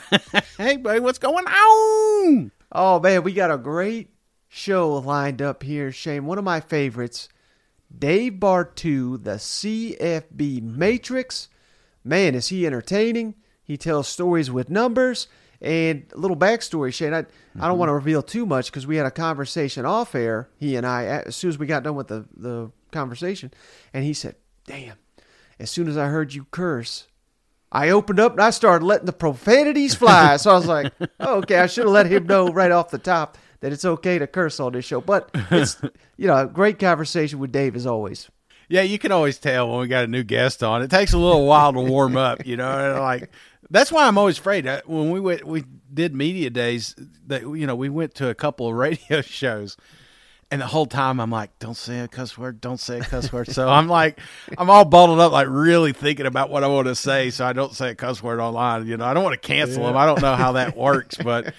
hey, buddy, what's going on? Oh, man, we got a great show lined up here, Shane. One of my favorites, Dave Bartoo, the CFB Matrix. Man, is he entertaining? He tells stories with numbers. And a little backstory, Shane. I, mm-hmm. I don't want to reveal too much because we had a conversation off air, he and I, as soon as we got done with the, the conversation. And he said, Damn, as soon as I heard you curse, I opened up and I started letting the profanities fly. so I was like, oh, okay, I should have let him know right off the top that it's okay to curse on this show. But it's, you know, a great conversation with Dave as always. Yeah, you can always tell when we got a new guest on. It takes a little while to warm up, you know. Like that's why I'm always afraid. When we went, we did media days. That you know, we went to a couple of radio shows, and the whole time I'm like, don't say a cuss word, don't say a cuss word. So I'm like, I'm all bundled up, like really thinking about what I want to say, so I don't say a cuss word online. You know, I don't want to cancel yeah. them. I don't know how that works, but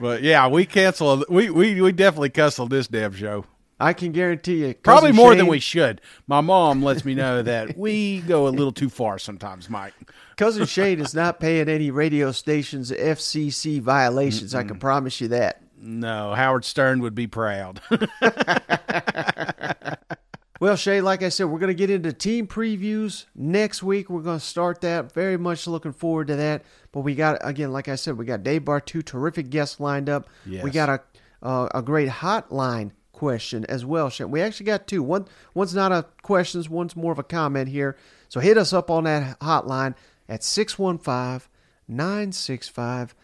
but yeah, we cancel. We we we definitely cuss on this damn show. I can guarantee you, probably more Shane, than we should. My mom lets me know that we go a little too far sometimes, Mike. Cousin Shane is not paying any radio stations FCC violations. Mm-mm. I can promise you that. No, Howard Stern would be proud. well, Shay, like I said, we're going to get into team previews next week. We're going to start that. Very much looking forward to that. But we got, again, like I said, we got Dave Bartoo terrific guests lined up. Yes. We got a uh, a great hotline question as well. Shay. We actually got two. One one's not a questions, one's more of a comment here. So hit us up on that hotline at 615 965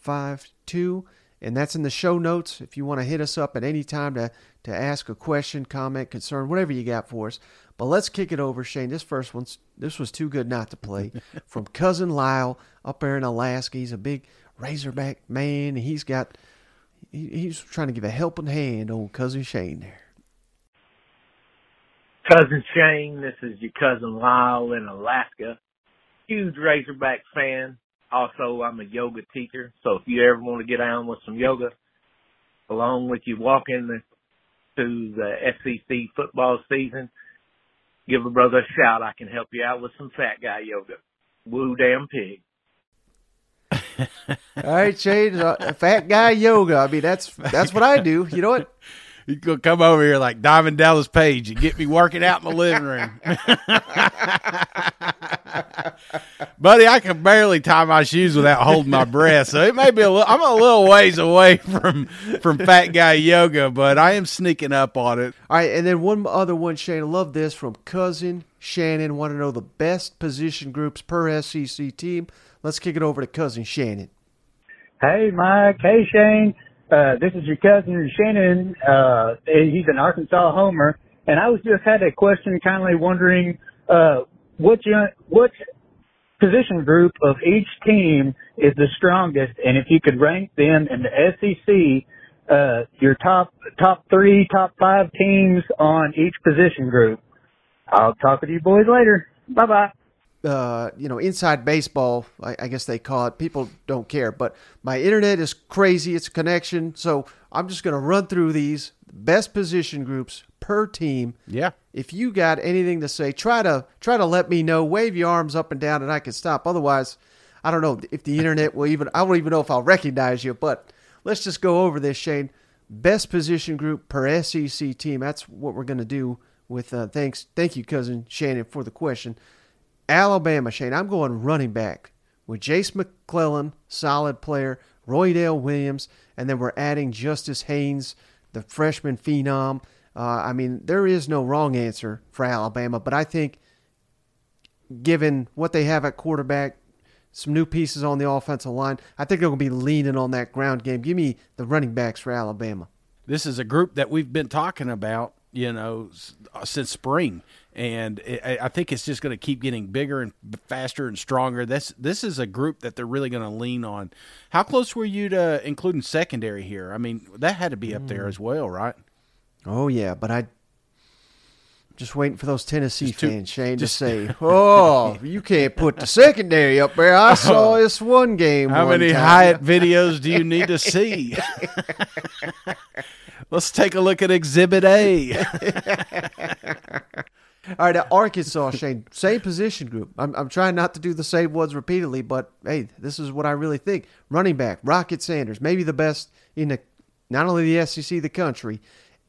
5152. And that's in the show notes if you want to hit us up at any time to, to ask a question, comment, concern, whatever you got for us. But let's kick it over, Shane. This first one's this was too good not to play. From cousin Lyle up there in Alaska. He's a big Razorback man. He's got he, he's trying to give a helping hand on cousin Shane there. Cousin Shane, this is your cousin Lyle in Alaska. Huge Razorback fan. Also, I'm a yoga teacher, so if you ever want to get on with some yoga, along with you walking the, to the SEC football season, give a brother a shout. I can help you out with some fat guy yoga. Woo damn pig. All right, Shane, uh, fat guy yoga. I mean, that's that's what I do. You know what? You gonna come over here like Diamond Dallas Page and get me working out in the living room. Buddy, I can barely tie my shoes without holding my breath. So it may be a little I'm a little ways away from from fat guy yoga, but I am sneaking up on it. All right, and then one other one, Shane. I love this from cousin Shannon. Want to know the best position groups per SEC team? Let's kick it over to cousin Shannon. Hey, Mike. Hey, Shane. Uh, this is your cousin Shannon. Uh, he's an Arkansas homer, and I was just had a question, kindly wondering uh, what you, what position group of each team is the strongest, and if you could rank them in the SEC, uh, your top top three, top five teams on each position group. I'll talk with you boys later. Bye bye uh, you know, inside baseball, I, I, guess they call it. People don't care, but my internet is crazy. It's a connection, so I'm just going to run through these best position groups per team. Yeah. If you got anything to say, try to try to let me know. Wave your arms up and down, and I can stop. Otherwise, I don't know if the internet will even. I don't even know if I'll recognize you. But let's just go over this, Shane. Best position group per SEC team. That's what we're going to do. With uh, thanks, thank you, cousin Shannon, for the question. Alabama, Shane, I'm going running back with Jase McClellan, solid player, Roydell Williams, and then we're adding Justice Haynes, the freshman phenom. Uh, I mean, there is no wrong answer for Alabama, but I think given what they have at quarterback, some new pieces on the offensive line, I think they're going to be leaning on that ground game. Give me the running backs for Alabama. This is a group that we've been talking about, you know, since spring and it, I I think it's just going to keep getting bigger and faster and stronger. This this is a group that they're really going to lean on. How close were you to including secondary here? I mean, that had to be up there hmm. as well, right? Oh yeah, but I just waiting for those Tennessee too- fans, Shane, just- to say, "Oh, you can't put the secondary up there." I saw oh. this one game. Oh. How one many time." Hyatt videos do you need to see? Let's take a look at Exhibit A. All right, Arkansas, Shane, same position group. I'm, I'm trying not to do the same ones repeatedly, but hey, this is what I really think. Running back, Rocket Sanders, maybe the best in the not only the SEC, the country.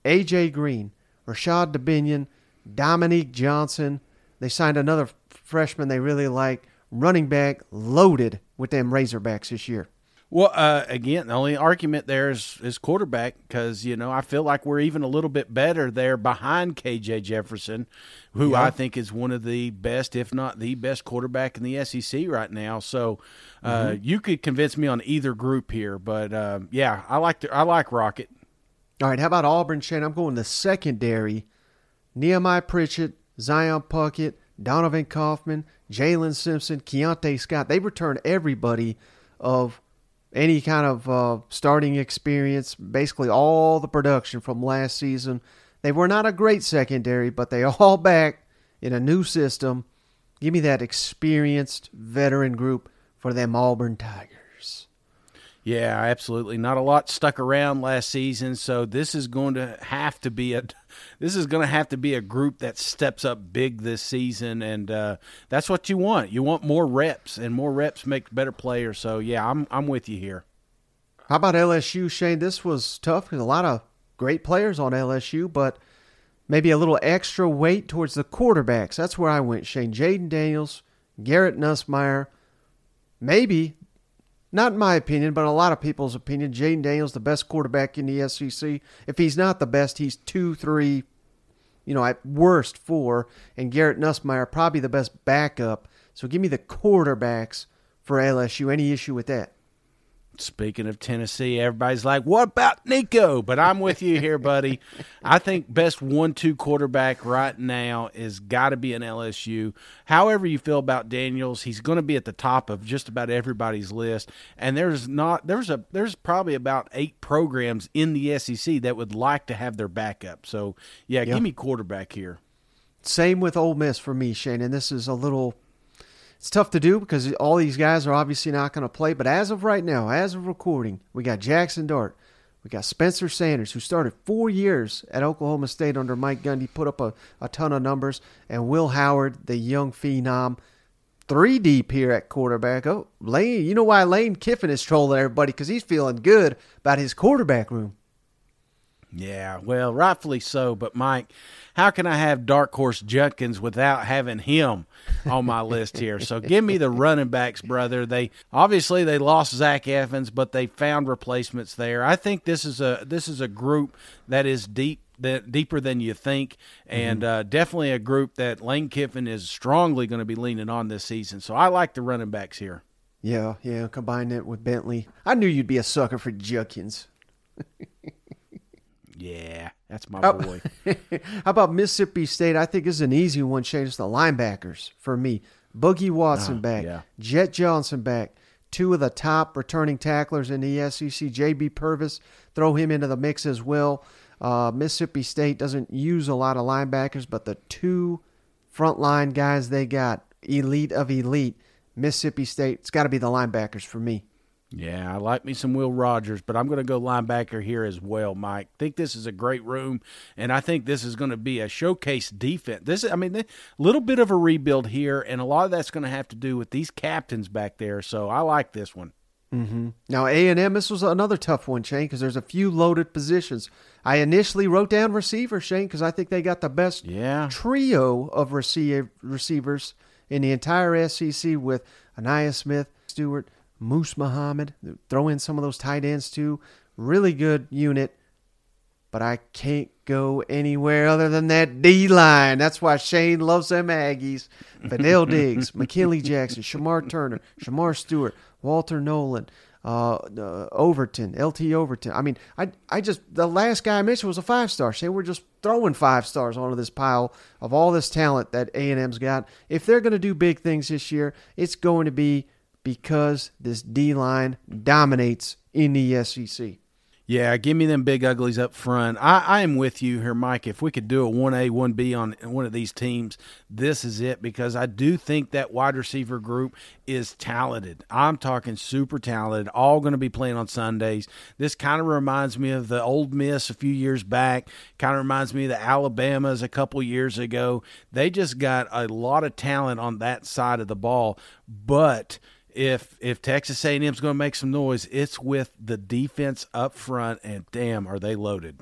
AJ Green, Rashod Dubinion, Dominique Johnson. They signed another freshman they really like. Running back, loaded with them Razorbacks this year. Well, uh, again, the only argument there is, is quarterback because you know I feel like we're even a little bit better there behind KJ Jefferson, who Yeah. I think is one of the best, if not the best, quarterback in the SEC right now. So uh, Mm-hmm. you could convince me on either group here, but uh, yeah, I like the, I like Rocket. All right, how about Auburn, Shane? I'm going the secondary. Nehemiah Pritchett, Zion Puckett, Donovan Kaufman, Jalen Simpson, Keionte Scott. They return everybody of any kind of uh, starting experience, basically all the production from last season. They were not a great secondary, but they all back in a new system. Give me that experienced veteran group for them Auburn Tigers. Yeah, absolutely. Not a lot stuck around last season, so this is going to have to be a this is going to have to be a group that steps up big this season, and uh, that's what you want. You want more reps, and more reps make better players. So yeah, I'm I'm with you here. How about LSU, Shane? This was tough because a lot of great players on LSU, but maybe a little extra weight towards the quarterbacks. That's where I went, Shane. Jayden Daniels, Garrett Nussmeier, maybe, not in my opinion, but a lot of people's opinion, Jayden Daniels the best quarterback in the SEC. If he's not the best, he's two, three, you know, at worst four, and Garrett Nussmeier probably the best backup. So give me the quarterbacks for LSU. Any issue with that? Speaking of Tennessee, everybody's like, "What about Nico?" But I'm with you here, buddy. I think best one-two quarterback right now is got to be an LSU. However you feel about Daniels, he's going to be at the top of just about everybody's list. And there's not there's a there's probably about eight programs in the SEC that would like to have their backup. So yeah, Yeah. give me quarterback here. Same with Ole Miss for me, Shane. And this is a little. It's tough to do because all these guys are obviously not going to play. But as of right now, as of recording, we got Jaxson Dart, we got Spencer Sanders, who started four years at Oklahoma State under Mike Gundy, put up a, a ton of numbers, and Will Howard, the young phenom, three deep here at quarterback. Oh, Lane, you know why Lane Kiffin is trolling everybody because he's feeling good about his quarterback room. Yeah, well, rightfully so. But Mike, how can I have Dark Horse Judkins without having him on my list here? So give me the running backs, brother. They obviously they lost Zach Evans, but they found replacements there. I think this is a this is a group that is deep. That deeper than you think, and uh, definitely a group that Lane Kiffin is strongly going to be leaning on this season. So I like the running backs here. Yeah, yeah, combine it with Bentley. I knew you'd be a sucker for Judkins. Yeah, that's my Oh. boy. How about Mississippi State? I think this is an easy one, Shane. It's the linebackers for me. Bookie Watson Ah, back. yeah. Jett Johnson back. Two of the top returning tacklers in the SEC. J.B. Purvis, throw him into the mix as well. Uh, Mississippi State doesn't use a lot of linebackers, but the two frontline guys they got, elite of elite, Mississippi State, it's got to be the linebackers for me. Yeah, I like me some Will Rogers, but I'm going to go linebacker here as well, Mike. Think this is a great room, and I think this is going to be a showcase defense. This, I mean, a little bit of a rebuild here, and a lot of that's going to have to do with these captains back there. So I like this one. Mm-hmm. Now A and M, this was another tough one, Shane, because there's a few loaded positions. I initially wrote down receiver, Shane, because I think they got the best Yeah, trio of receive, receivers in the entire SEC with Ainias Smith, Stewart, Moose Muhammad. Throw in some of those tight ends too. Really good unit, but I can't go anywhere other than that D line. That's why Shane loves them Aggies. Fadil Diggs, McKinley Jackson, Shemar Turner, Shemar Stewart, Walter Nolan. uh, uh, Overton, LT Overton. I mean, I I just the last guy I mentioned was a five star. Say we're just throwing five stars onto this pile of all this talent that A and M's got. If they're going to do big things this year, it's going to be because this D line dominates in the SEC. Yeah, give me them big uglies up front. I, I am with you here, Mike. If we could do a one A, one B on one of these teams, this is it because I do think that wide receiver group is talented. I'm talking super talented. All going to be playing on Sundays. This kind of reminds me of the old Miss a few years back. Kind of reminds me of the Alabamas a couple years ago. They just got a lot of talent on that side of the ball, but if if Texas A&M is going to make some noise, it's with the defense up front, and damn, are they loaded.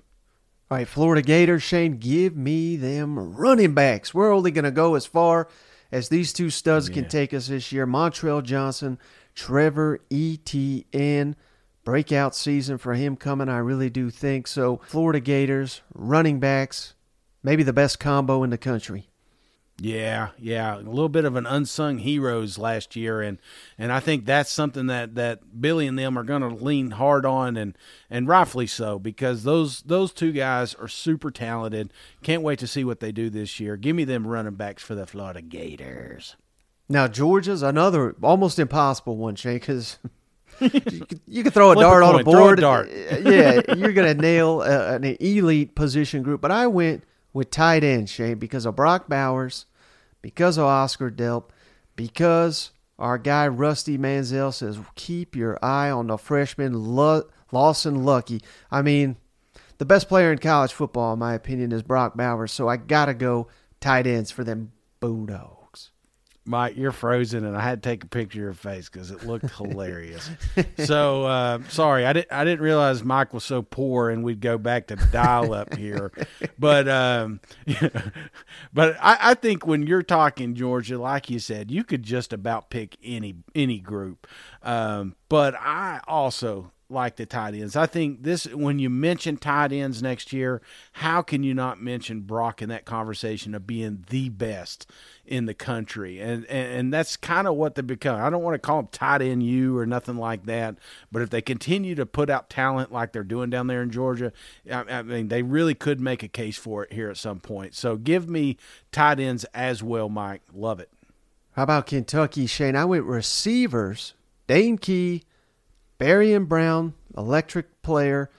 All right, Florida Gators, Shane, give me them running backs. We're only going to go as far as these two studs yeah. can take us this year. Montrell Johnson, Trevor Etienne, Breakout season for him coming, I really do think. So, Florida Gators, running backs, maybe the best combo in the country. Yeah, yeah, a little bit of an unsung heroes last year, and and I think that's something that that Billy and them are going to lean hard on, and and rightfully so because those those two guys are super talented. Can't wait to see what they do this year. Give me them running backs for the Florida Gators. Now Georgia's another almost impossible one, Shay, because. you, could, throw a dart on a board. A dart. yeah, you're gonna nail a, an elite position group. But I went with tight end, Shane, because of Brock Bowers, because of Oscar Delp, because our guy Rusty Mansell says keep your eye on the freshman Lawson Luckie. I mean, the best player in college football, in my opinion, is Brock Bowers. So I gotta go tight ends for them Bulldogs. Mike, you're frozen, and I had to take a picture of your face because it looked hilarious. so uh, sorry, I didn't I didn't realize Mike was so poor, and we'd go back to dial up here. But um, but I, I think when you're talking Georgia, like you said, you could just about pick any any group. Um, but I also like the tight ends. I think this when you mention tight ends next year, how can you not mention Brock in that conversation of being the best in the country? And and, and that's kind of what they become. I don't want to call them tight end you or nothing like that, but if they continue to put out talent like they're doing down there in Georgia, I, I mean they really could make a case for it here at some point. So give me tight ends as well, Mike. Love it. How about Kentucky, Shane? I went receivers. Dane Key, Barion Brown, electric player,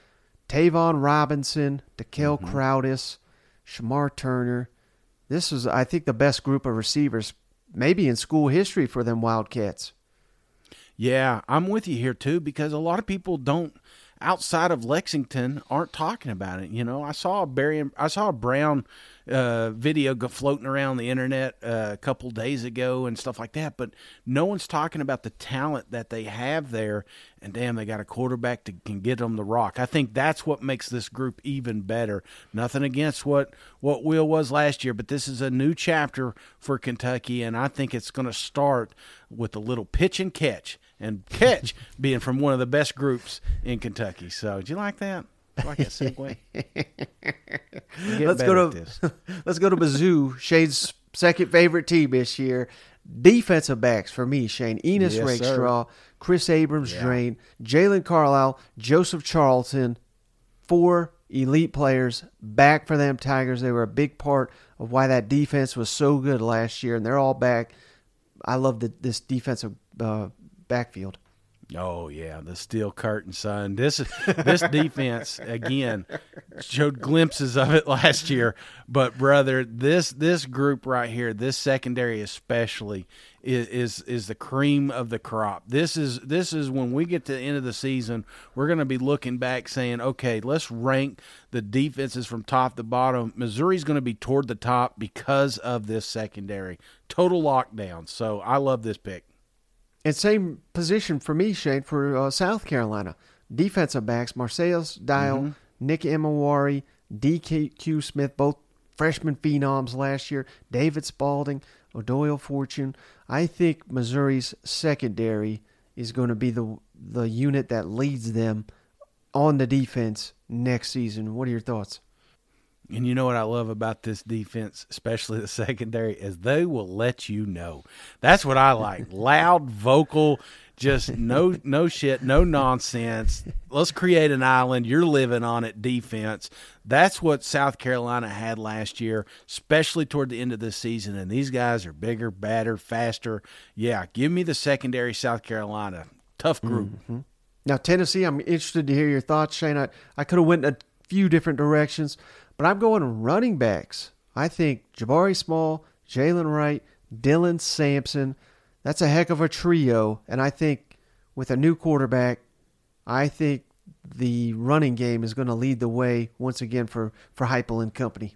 Tayvion Robinson, Dekel mm-hmm. Crowdus, Shamar Turner. This is, I think, the best group of receivers, maybe in school history for them Wildcats. Yeah, I'm with you here too because a lot of people don't outside of Lexington aren't talking about it. You know, I saw a Barry, I saw a Brown uh, video go floating around the internet uh, a couple days ago and stuff like that, but no one's talking about the talent that they have there. And damn, they got a quarterback that can get them the rock. I think that's what makes this group even better. Nothing against what what Will was last year, but this is a new chapter for Kentucky, and I think it's going to start with a little pitch and catch and catch being from one of the best groups in Kentucky. So, do you like that? like a segue. let's go to let's go to Mizzou. Shane's second favorite team this year. Defensive backs for me, Shane. Ennis yes, Rakestraw. Chris Abrams yeah. Drain, Jaylon Carlies, Joseph Charleston, four elite players back for them Tigers. They were a big part of why that defense was so good last year, and they're all back. I love the, this defensive uh, backfield. Oh yeah, the steel curtain, son. This this defense again showed glimpses of it last year, but brother, this this group right here, this secondary especially, is is, is the cream of the crop. This is this is when we get to the end of the season, we're going to be looking back saying, okay, let's rank the defenses from top to bottom. Missouri's going to be toward the top because of this secondary. Total lockdown. So I love this pick. And same position for me, Shane, for uh, South Carolina. Defensive backs, Marcellus Dial, mm-hmm. Nick Emmanwori, DQ Smith, both freshman phenoms last year, David Spaulding, O'Donnell Fortune. I think Missouri's secondary is going to be the the unit that leads them on the defense next season. What are your thoughts? And you know what I love about this defense, especially the secondary, is they will let you know. That's what I like. Loud, vocal, Just no no shit, no nonsense. Let's create an island. You're living on it defense. That's what South Carolina had last year, especially toward the end of the season. And these guys are bigger, badder, faster. Yeah, give me the secondary South Carolina. Tough group. Mm-hmm. Now Tennessee, I'm interested to hear your thoughts, Shane. I, I could have went a few different directions, but I'm going running backs. I think Jabari Small, Jaylen Wright, Dylan Sampson. That's a heck of a trio, and I think with a new quarterback, I think the running game is going to lead the way once again for for Heupel and company.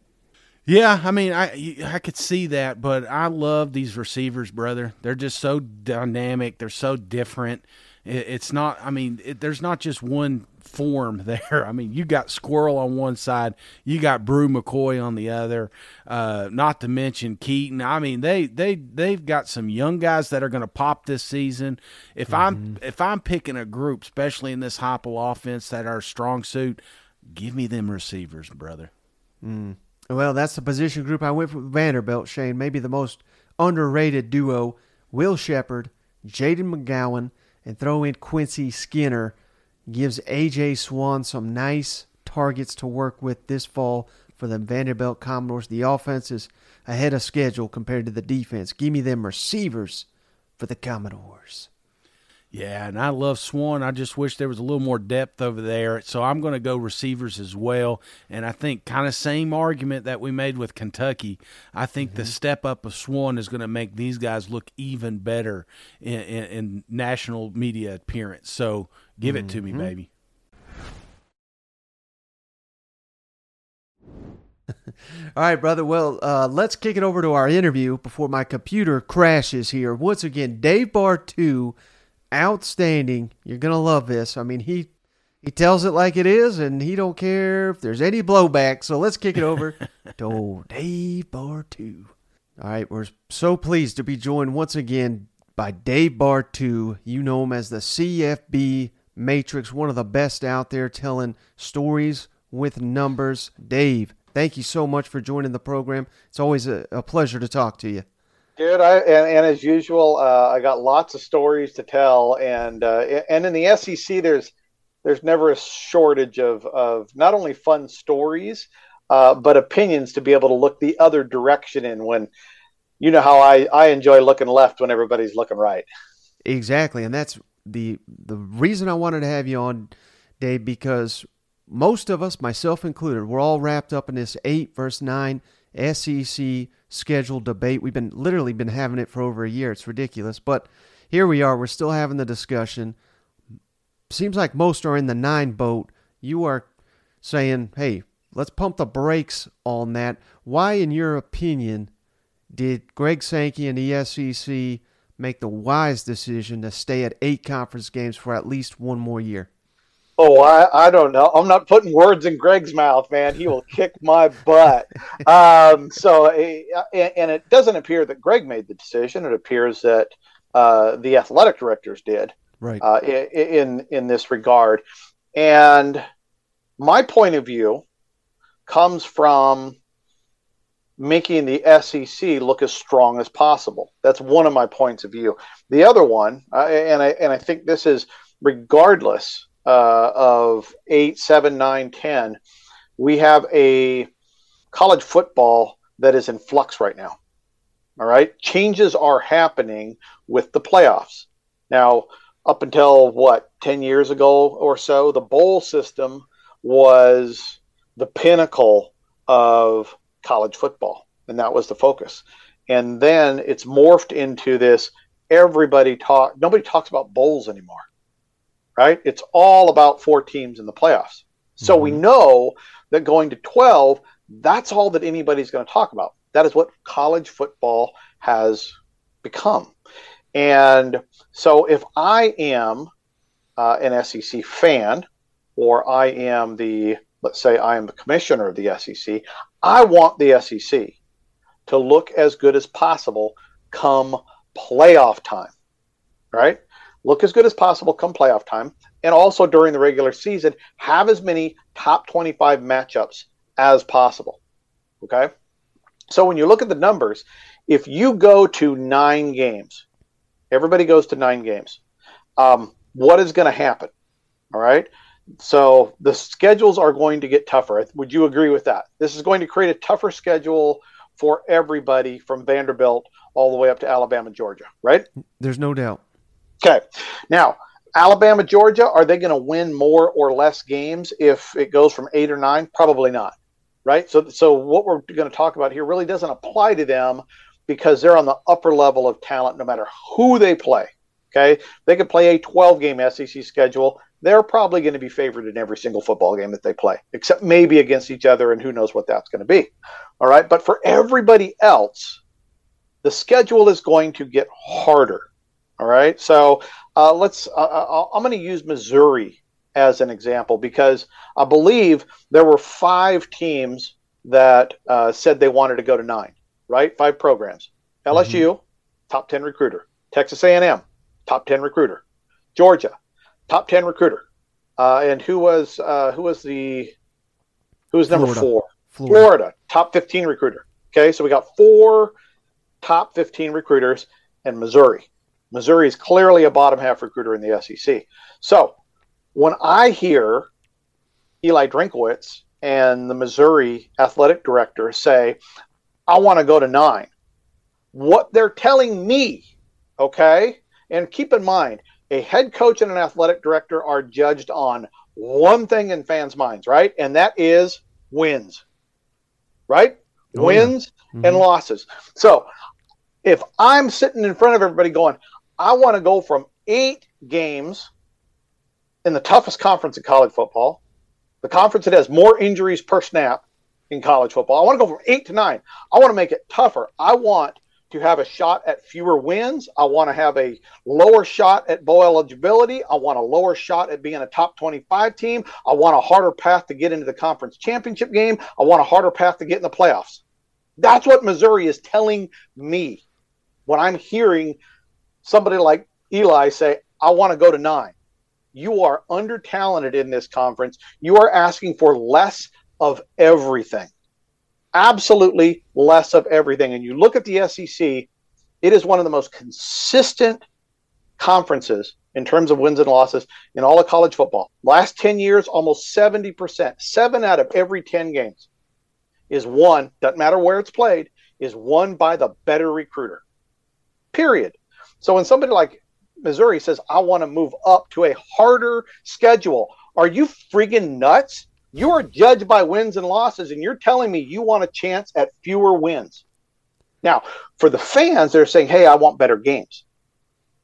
Yeah, I mean, I I could see that, but I love these receivers, brother. They're just so dynamic. They're so different. It's not. I mean, it, there's not just one form there. I mean, you got Squirrel on one side, you got Bru McCoy on the other. Uh, not to mention Keaton. I mean, they they they've got some young guys that are going to pop this season. If mm-hmm. I'm if I'm picking a group, especially in this Heupel offense that are strong suit, give me them receivers, brother. Mm. Well, that's the position group I went for Vanderbilt. Shane, maybe the most underrated duo: Will Sheppard, Jayden McGowan and throw in Quincy Skinner gives AJ Swann some nice targets to work with this fall for the Vanderbilt Commodores. The offense is ahead of schedule compared to the defense. Give me them receivers for the Commodores. Yeah, and I love Swann. I just wish there was a little more depth over there. So I'm going to go receivers as well. And I think kind of same argument that we made with Kentucky. I think mm-hmm. the step up of Swann is going to make these guys look even better in, in, in national media appearance. So give mm-hmm. it to me, mm-hmm. baby. All right, brother. Well, uh, let's kick it over to our interview before my computer crashes here. Once again, Dave Bartoo outstanding. You're gonna love this. I mean, he he tells it like it is, and he don't care if there's any blowback. So let's kick it over to Dave Bartoo. All right, we're so pleased to be joined once again by Dave Bartoo. You know him as the CFB Matrix, one of the best out there telling stories with numbers. Dave, thank you so much for joining the program. It's always a, a pleasure to talk to you. Dude, I and, and as usual, uh, I got lots of stories to tell, and uh, and in the SEC, there's there's never a shortage of of not only fun stories, uh, but opinions to be able to look the other direction in when you know how I I enjoy looking left when everybody's looking right. Exactly, and that's the the reason I wanted to have you on, Dave, because most of us, myself included, we're all wrapped up in this eight verse nine SEC scheduled debate. We've been literally been having it for over a year. It's ridiculous, but here we are. We're still having the discussion. Seems like most are in the nine boat. You are saying, "Hey, let's pump the brakes on that." Why, in your opinion, did Greg Sankey and the SEC make the wise decision to stay at eight conference games for at least one more year? Oh, I, I don't know. I'm not putting words in Greg's mouth, man. He will kick my butt. Um, so, eh, and it doesn't appear that Greg made the decision. It appears that uh, the athletic directors did, right? Uh, in in this regard, and my point of view comes from making the SEC look as strong as possible. That's one of my points of view. The other one, uh, and I and I think this is regardless uh, of eight, seven, nine, ten, we have a college football that is in flux right now. All right, changes are happening with the playoffs now. Up until what ten years ago or so, the bowl system was the pinnacle of college football, and that was the focus. And then it's morphed into this. Everybody talk. Nobody talks about bowls anymore right? It's all about four teams in the playoffs. So mm-hmm. we know that going to 12, that's all that anybody's going to talk about. That is what college football has become. And so if I am uh, an SEC fan, or I am the, let's say I am the commissioner of the SEC, I want the SEC to look as good as possible come playoff time, right? Look as good as possible come playoff time, and also during the regular season, have as many top 25 matchups as possible. Okay? So when you look at the numbers, if you go to nine games, everybody goes to nine games. Um, what is going to happen? All right. So the schedules are going to get tougher. Would you agree with that? This is going to create a tougher schedule for everybody from Vanderbilt all the way up to Alabama, Georgia, right? There's no doubt. Okay. Now, Alabama, Georgia, are they going to win more or less games if it goes from eight or nine? Probably not, right? So, so what we're going to talk about here really doesn't apply to them because they're on the upper level of talent no matter who they play. Okay. They could play a 12 game SEC schedule. They're probably going to be favored in every single football game that they play, except maybe against each other, and who knows what that's going to be. All right. But for everybody else, the schedule is going to get harder. All right. So uh, let's, uh, I'm going to use Missouri as an example because I believe there were five teams that uh, said they wanted to go to nine, right? Five programs. LSU, mm-hmm. top 10 recruiter. Texas A&M, top 10 recruiter. Georgia, top 10 recruiter. Uh, and who was uh, who was the who was number Florida. four? Florida. Florida, top 15 recruiter. Okay, so we got four top 15 recruiters and Missouri. Missouri is clearly a bottom half recruiter in the SEC. So when I hear Eli Drinkwitz and the Missouri athletic director say, I want to go to nine, what they're telling me, okay, and keep in mind, a head coach and an athletic director are judged on one thing in fans' minds, right? And that is wins, right? Oh, wins yeah. and Mhm. losses. So if I'm sitting in front of everybody going, I want to go from eight games in the toughest conference in college football, the conference that has more injuries per snap in college football. I want to go from eight to nine. I want to make it tougher. I want to have a shot at fewer wins. I want to have a lower shot at bowl eligibility. I want a lower shot at being a top 25 team. I want a harder path to get into the conference championship game. I want a harder path to get in the playoffs. That's what Missouri is telling me when I'm hearing somebody like Eli say, I want to go to nine. You are under talented in this conference. You are asking for less of everything. Absolutely less of everything. And you look at the SEC, it is one of the most consistent conferences in terms of wins and losses in all of college football. Last 10 years, almost 70%, seven out of every 10 games is won, doesn't matter where it's played, is won by the better recruiter. Period. So when somebody like Missouri says, I want to move up to a harder schedule, are you friggin' nuts? You are judged by wins and losses, and you're telling me you want a chance at fewer wins. Now, for the fans, they're saying, hey, I want better games.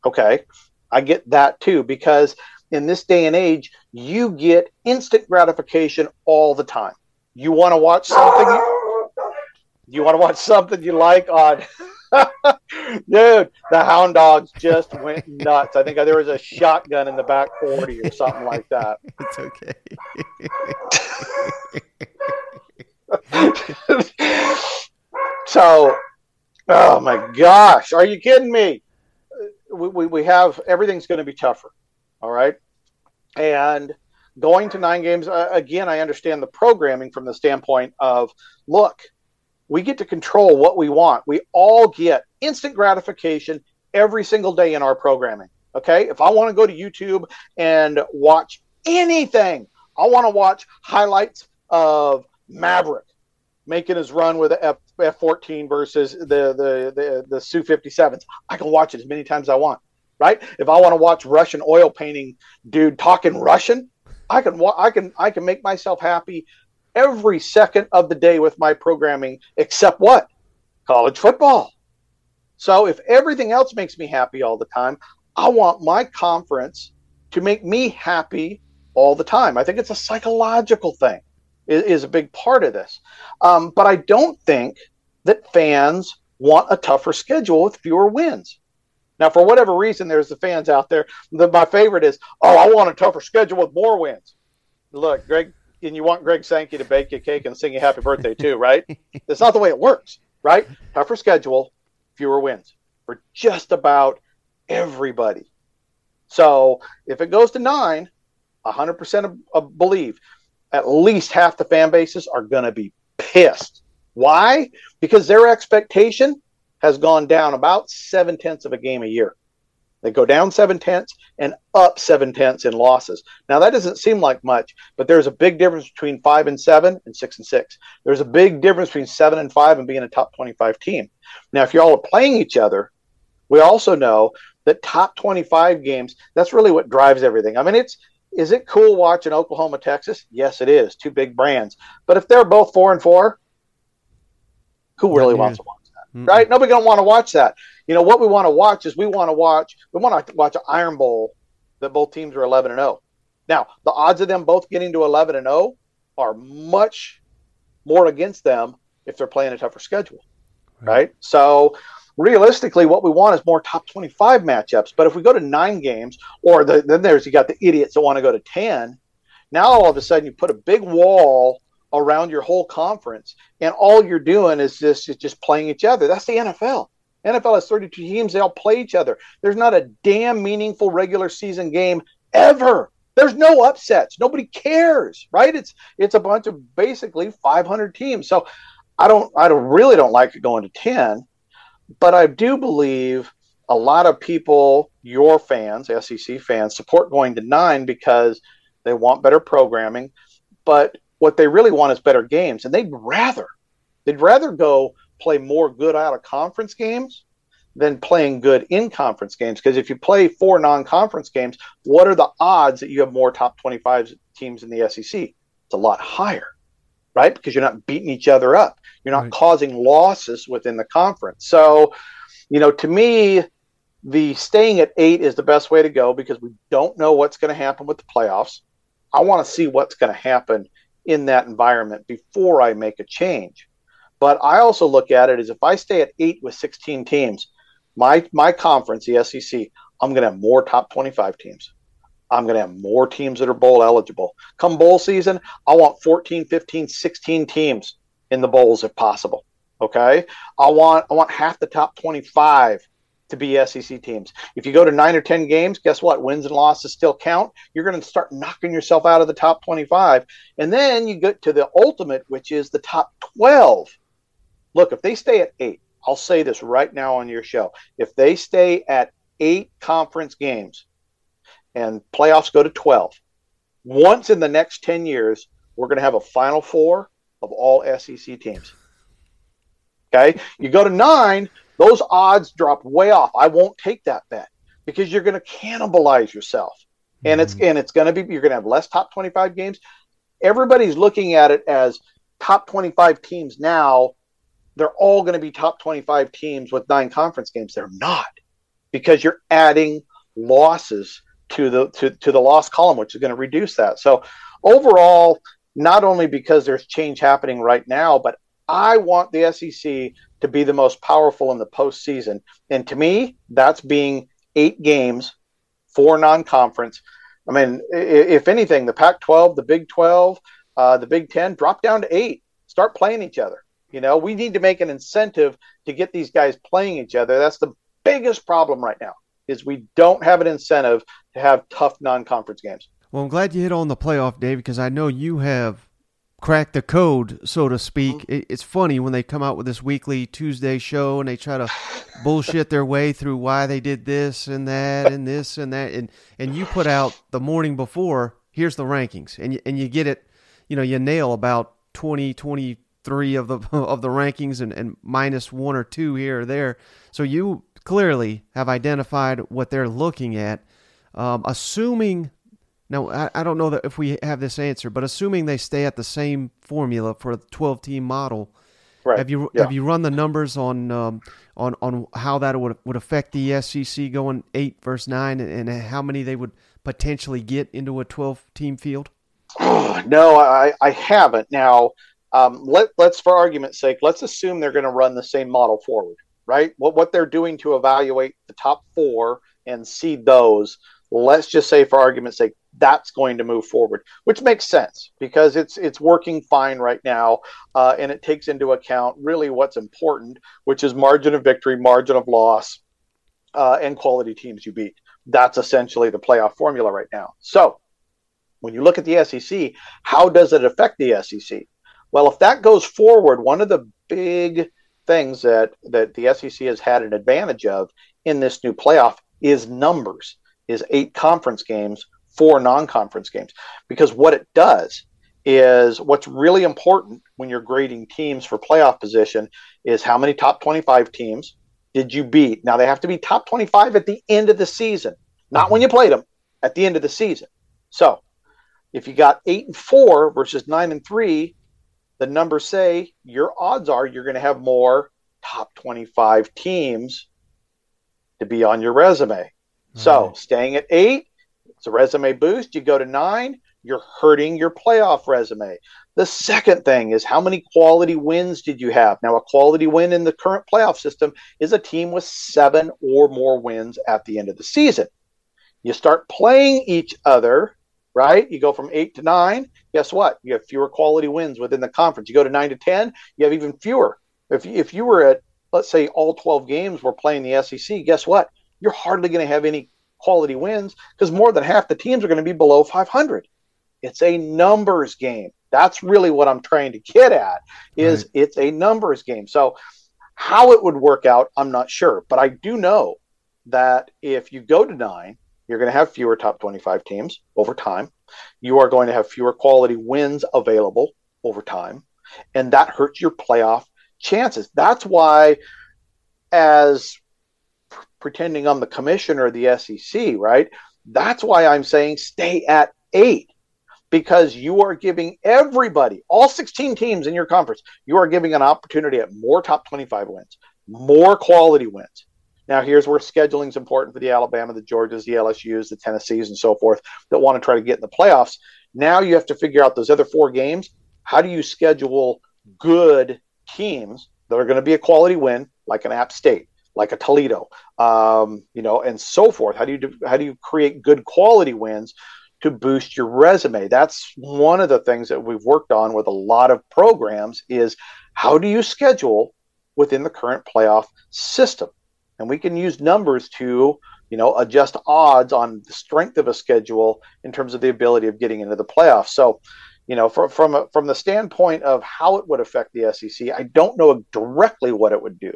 Okay, I get that too, because in this day and age, you get instant gratification all the time. You want to watch something, you want to watch something you like on. Dude, the hound dogs just went nuts. I think there was a shotgun in the back 40 or something like that. It's okay. so, oh my gosh, are you kidding me? We, we, we have everything's going to be tougher. All right. And going to nine games, uh, again, I understand the programming from the standpoint of look, we get to control what we want. We all get instant gratification every single day in our programming. Okay. If I want to go to YouTube and watch anything, I want to watch highlights of Maverick making his run with the F F fourteen versus the the the, the Su fifty sevens. I can watch it as many times as I want. Right? If I want to watch Russian oil painting dude talking Russian, I can I can I can make myself happy every second of the day with my programming, except what? College football. So if everything else makes me happy all the time, I want my conference to make me happy all the time. I think it's a psychological thing, is, is a big part of this. Um, but I don't think that fans want a tougher schedule with fewer wins. Now, for whatever reason, there's the fans out there. The, my favorite is, oh, I want a tougher schedule with more wins. Look, Greg, and you want Greg Sankey to bake you a cake and sing you happy birthday too, right? That's not the way it works, right? Tougher schedule, fewer wins for just about everybody. So if it goes to nine, 100% of, of believe at least half the fan bases are going to be pissed. Why? Because their expectation has gone down about seven tenths of a game a year. They go down seven tenths and up seven tenths in losses. Now that doesn't seem like much, but there's a big difference between five and seven and six and six. There's a big difference between seven and five and being a top 25 team. Now, if y'all are playing each other, we also know that top 25 games, that's really what drives everything. I mean, it's is it cool watching Oklahoma, Texas? Yes, it is. Two big brands. But if they're both four and four, who really wants to watch that? Mm-mm. Right? Nobody gonna want to watch that. You know what we want to watch is we want to watch we want to watch an Iron Bowl that both teams are 11 and 0. Now the odds of them both getting to 11 and 0 are much more against them if they're playing a tougher schedule, right? right? So realistically, what we want is more top 25 matchups. But if we go to nine games, or the, then there's you got the idiots that want to go to 10. Now all of a sudden you put a big wall around your whole conference, and all you're doing is just is just playing each other. That's the NFL. NFL has 32 teams; they all play each other. There's not a damn meaningful regular season game ever. There's no upsets. Nobody cares, right? It's it's a bunch of basically 500 teams. So I don't I don't really don't like it going to 10, but I do believe a lot of people, your fans, SEC fans, support going to nine because they want better programming. But what they really want is better games, and they'd rather they'd rather go play more good out of conference games than playing good in conference games. Because if you play four non-conference games, what are the odds that you have more top twenty-five teams in the SEC? It's a lot higher, right? Because you're not beating each other up. You're not right. causing losses within the conference. So, you know, to me, the staying at eight is the best way to go because we don't know what's going to happen with the playoffs. I want to see what's going to happen in that environment before I make a change. But I also look at it as if I stay at eight with 16 teams, my my conference, the SEC, I'm going to have more top 25 teams. I'm going to have more teams that are bowl eligible. Come bowl season, I want 14, 15, 16 teams in the bowls if possible. Okay? I want I want half the top 25 to be SEC teams. If you go to nine or 10 games, guess what? Wins and losses still count. You're going to start knocking yourself out of the top 25. And then you get to the ultimate, which is the top 12. Look, if they stay at eight, I'll say this right now on your show. If they stay at eight conference games and playoffs go to 12, once in the next 10 years, we're going to have a final four of all SEC teams. Okay. You go to nine, those odds drop way off. I won't take that bet because you're going to cannibalize yourself. And mm-hmm. it's and it's going to be you're going to have less top 25 games. Everybody's looking at it as top 25 teams now. They're all going to be top 25 teams with nine conference games. They're not because you're adding losses to the to, to the loss column, which is going to reduce that. So overall, not only because there's change happening right now, but I want the SEC to be the most powerful in the postseason. And to me, that's being eight games, four non conference. I mean, if anything, the Pac 12, the Big 12, uh, the Big 10 drop down to eight, start playing each other. You know, we need to make an incentive to get these guys playing each other. That's the biggest problem right now is we don't have an incentive to have tough non-conference games. Well, I'm glad you hit on the playoff, Dave, because I know you have cracked the code, so to speak. Mm-hmm. It's funny when they come out with this weekly Tuesday show and they try to bullshit their way through why they did this and that and this and that, and and you put out the morning before. Here's the rankings, and you, and you get it. You know, you nail about 20, 23 of the of the rankings, and, and minus one or two here or there. So you clearly have identified what they're looking at. Um, assuming now, I, I don't know that if we have this answer, but assuming they stay at the same formula for the 12 team model, right. have you yeah. have you run the numbers on um, on on how that would would affect the SEC going eight versus nine, and, and how many they would potentially get into a 12 team field? no, I, I haven't. Now, um, let let's for argument's sake, let's assume they're going to run the same model forward, right? What what they're doing to evaluate the top four and seed those let's just say for argument's sake that's going to move forward which makes sense because it's it's working fine right now uh, and it takes into account really what's important which is margin of victory margin of loss uh, and quality teams you beat. That's essentially the playoff formula right now. So when you look at the sec how does it affect the sec well if that goes forward one of the big things that that the sec has had an advantage of in this new playoff is numbers, is eight conference games, four non conference games. Because what it does is what's really important when you're grading teams for playoff position is how many top 25 teams did you beat? Now they have to be top 25 at the end of the season, not when mm-hmm. you played them, at the end of the season. So if you got eight and four versus nine and three, the numbers say your odds are you're going to have more top 25 teams to be on your resume. So staying at eight, it's a resume boost. You go to nine, you're hurting your playoff resume. The second thing is how many quality wins did you have? Now, a quality win in the current playoff system is a team with seven or more wins at the end of the season. You start playing each other, right? You go from eight to nine. Guess what? You have fewer quality wins within the conference. You go to nine to 10, you have even fewer. If, if you were at, let's say, all 12 games were playing the SEC, guess what? You're hardly going to have any quality wins because more than half the teams are going to be below 500. It's a numbers game. That's really what I'm trying to get at is right. it's a numbers game. So how it would work out, I'm not sure, but I do know that if you go to 9, you're going to have fewer top 25 teams over time. You are going to have fewer quality wins available over time, and that hurts your playoff chances. That's why as pretending I'm the commissioner of the SEC, right? That's why I'm saying stay at 8 because you are giving everybody, all 16 teams in your conference, you are giving an opportunity at more top 25 wins, more quality wins. Now, here's where scheduling is important for the Alabama, the Georgias, the LSUs, the Tennessees, and so forth that want to try to get in the playoffs. Now you have to figure out those other four games. How do you schedule good teams that are going to be a quality win, like an App State, like a Toledo, um, you know, and so forth? How do you how do you create good quality wins to boost your resume. That's one of the things that we've worked on with a lot of programs is how do you schedule within the current playoff system? And we can use numbers to, you know, adjust odds on the strength of a schedule in terms of the ability of getting into the playoffs. So, you know, from from a, from the standpoint of how it would affect the SEC, I don't know directly what it would do,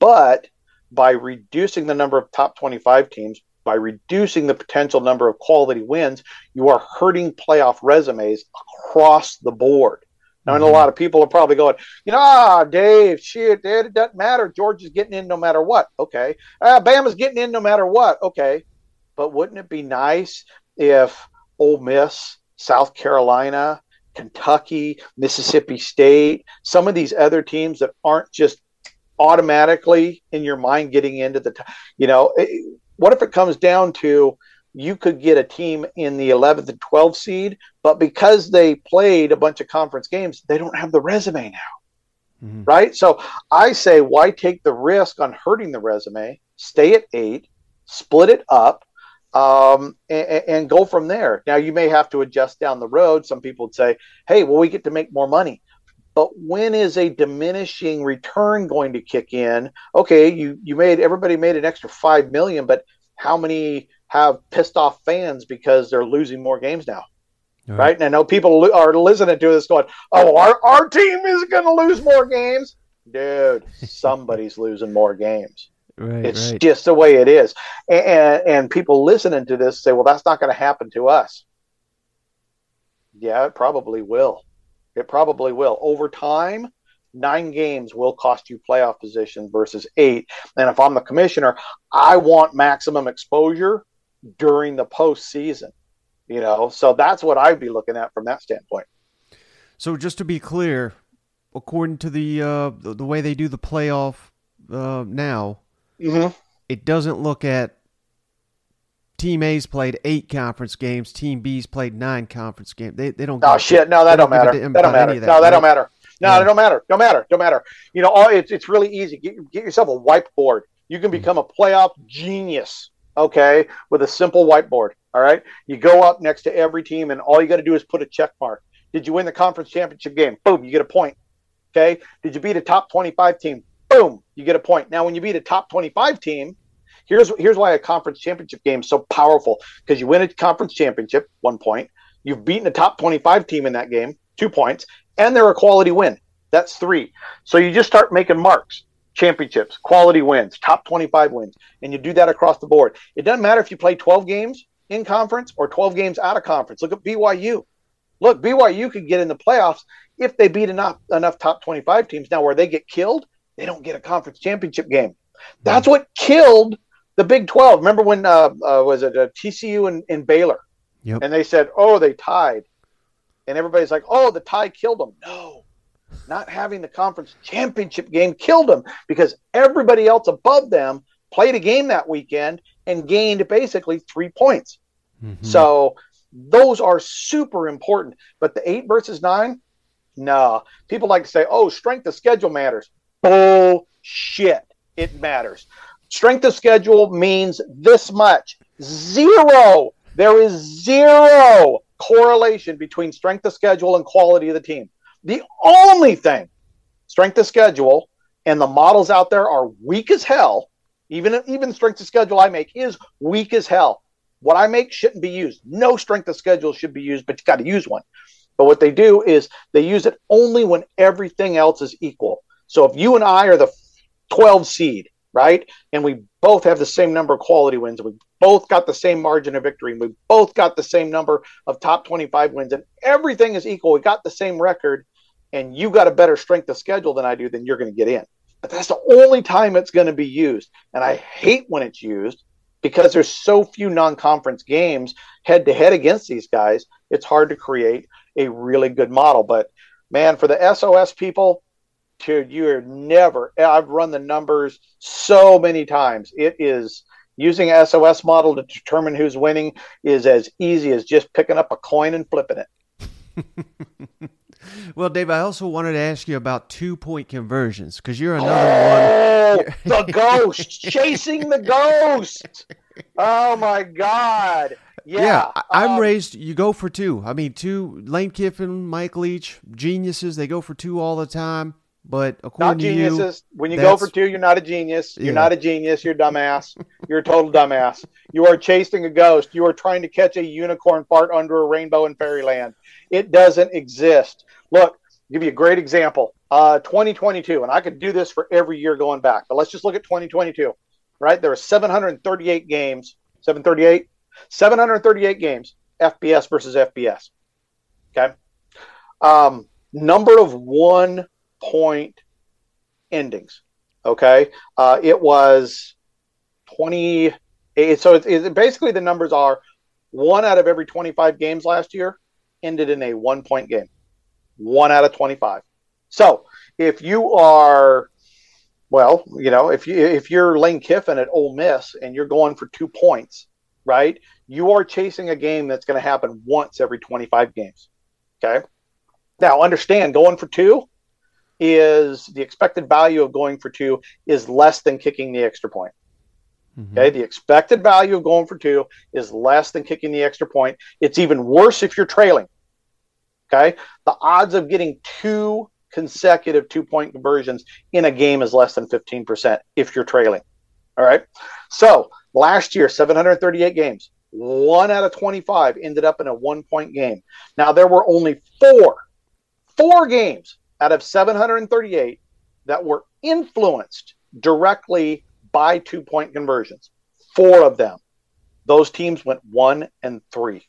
but by reducing the number of top 25 teams, by reducing the potential number of quality wins, you are hurting playoff resumes across the board. Now, mm-hmm. a lot of people are probably going, you know, ah, Dave, shit, it doesn't matter. Georgia's getting in no matter what. Okay. Ah, Bama's getting in no matter what. Okay. But wouldn't it be nice if Ole Miss, South Carolina, Kentucky, Mississippi State, some of these other teams that aren't just automatically in your mind getting into the, you know, what if it comes down to you could get a team in the 11th and 12th seed, but because they played a bunch of conference games, they don't have the resume now. Mm-hmm. Right. So I say, why take the risk on hurting the resume? Stay at eight, split it up, um, and, and, go from there. Now, you may have to adjust down the road. Some people would say, hey, well, we get to make more money. But when is a diminishing return going to kick in? Okay, you you made everybody made an extra five million, but how many have pissed off fans because they're losing more games now? Right. right? And I know people are listening to this going, "Oh, our our team is going to lose more games." Dude, somebody's losing more games. Right, it's right. just the way it is. And, and people listening to this say, "Well, that's not going to happen to us." Yeah, it probably will. It probably will. Over time, nine games will cost you playoff position versus eight. And if I'm the commissioner, I want maximum exposure during the postseason. You know, so that's what I'd be looking at from that standpoint. So just to be clear, according to the uh, the, the way they do the playoff uh, now, mm-hmm. it doesn't look at Team A's played eight conference games. Team B's played nine conference games. They, they don't. Oh shit! No, that don't matter. That don't matter. That, no, that right? don't matter. No, yeah. it don't matter. Don't matter. Don't matter. You know, all it's it's really easy. Get, get yourself a whiteboard. You can become a playoff genius. Okay, with a simple whiteboard. All right. You go up next to every team, and all you got to do is put a check mark. Did you win the conference championship game? Boom, you get a point. Okay. Did you beat a top twenty-five team? Boom, you get a point. Now, when you beat a top twenty-five team, Here's here's why a conference championship game is so powerful because you win a conference championship, one point. You've beaten a top 25 team in that game, two points, and they're a quality win. That's three. So you just start making marks. Championships, quality wins, top 25 wins, and you do that across the board. It doesn't matter if you play 12 games in conference or 12 games out of conference. Look at BYU. Look, BYU could get in the playoffs if they beat enough enough top 25 teams. Now, where they get killed, they don't get a conference championship game. That's what killed the Big 12. Remember when uh, uh, was it uh, TCU and, and Baylor? Yep. And they said, "Oh, they tied," and everybody's like, "Oh, the tie killed them." No, not having the conference championship game killed them because everybody else above them played a game that weekend and gained basically three points. Mhm. So those are super important. But the eight versus nine, no. People like to say, "Oh, strength of schedule matters." Bullshit. It matters. Strength of schedule means this much. Zero. There is zero correlation between strength of schedule and quality of the team. The only thing strength of schedule and the models out there are weak as hell. Even even strength of schedule I make is weak as hell. What I make shouldn't be used. No strength of schedule should be used, but you got to use one. But what they do is they use it only when everything else is equal. So if you and I are the 12 seed, right, and we both have the same number of quality wins, we both got the same margin of victory, and we both got the same number of top 25 wins, and everything is equal, we got the same record, and you got a better strength of schedule than I do, then you're going to get in. But that's the only time it's going to be used. And I hate when it's used because there's so few non-conference games head to head against these guys. It's hard to create a really good model. But man, for the SOS people, dude, you're never. I've run the numbers so many times. It is using SOS model to determine who's winning is as easy as just picking up a coin and flipping it. Well, Dave, I also wanted to ask you about two point conversions because you're another one. Oh, the ghost chasing the ghost. Oh my god. one. Yeah, I- I'm um, raised. You go for two. I mean, two. Lane Kiffin, Mike Leach, geniuses. They go for two all the time. But according not you, geniuses. when you go for two, you're not a genius. You're Yeah. not a genius. You're a dumbass. you're a total dumbass. You are chasing a ghost. You are trying to catch a unicorn fart under a rainbow in fairyland. It doesn't exist. Look, I'll give you a great example. Uh, 2022, and I could do this for every year going back, but let's just look at 2022. Right, there are 738 games. 738, 738 games. FBS versus FBS. Okay. Um, number of one point endings. Okay. Uh, it was 20. eh, So it's, it's basically the numbers are one out of every 25 games last year ended in a one point game. One out of 25. So if you are, well, you know, if you if you're Lane Kiffin at Ole Miss and you're going for two points, right? You are chasing a game that's going to happen once every 25 games. Okay. Now understand going for two is the expected value of going for two is less than kicking the extra point. Mhm. Okay, the expected value of going for two is less than kicking the extra point. It's even worse if you're trailing. Okay, the odds of getting two consecutive two point conversions in a game is less than 15% if you're trailing. All right, so last year, 738 games, one out of 25 ended up in a one point game. Now, there were only four, four games out of 738 that were influenced directly by two point conversions. Four of them. Those teams went one and three.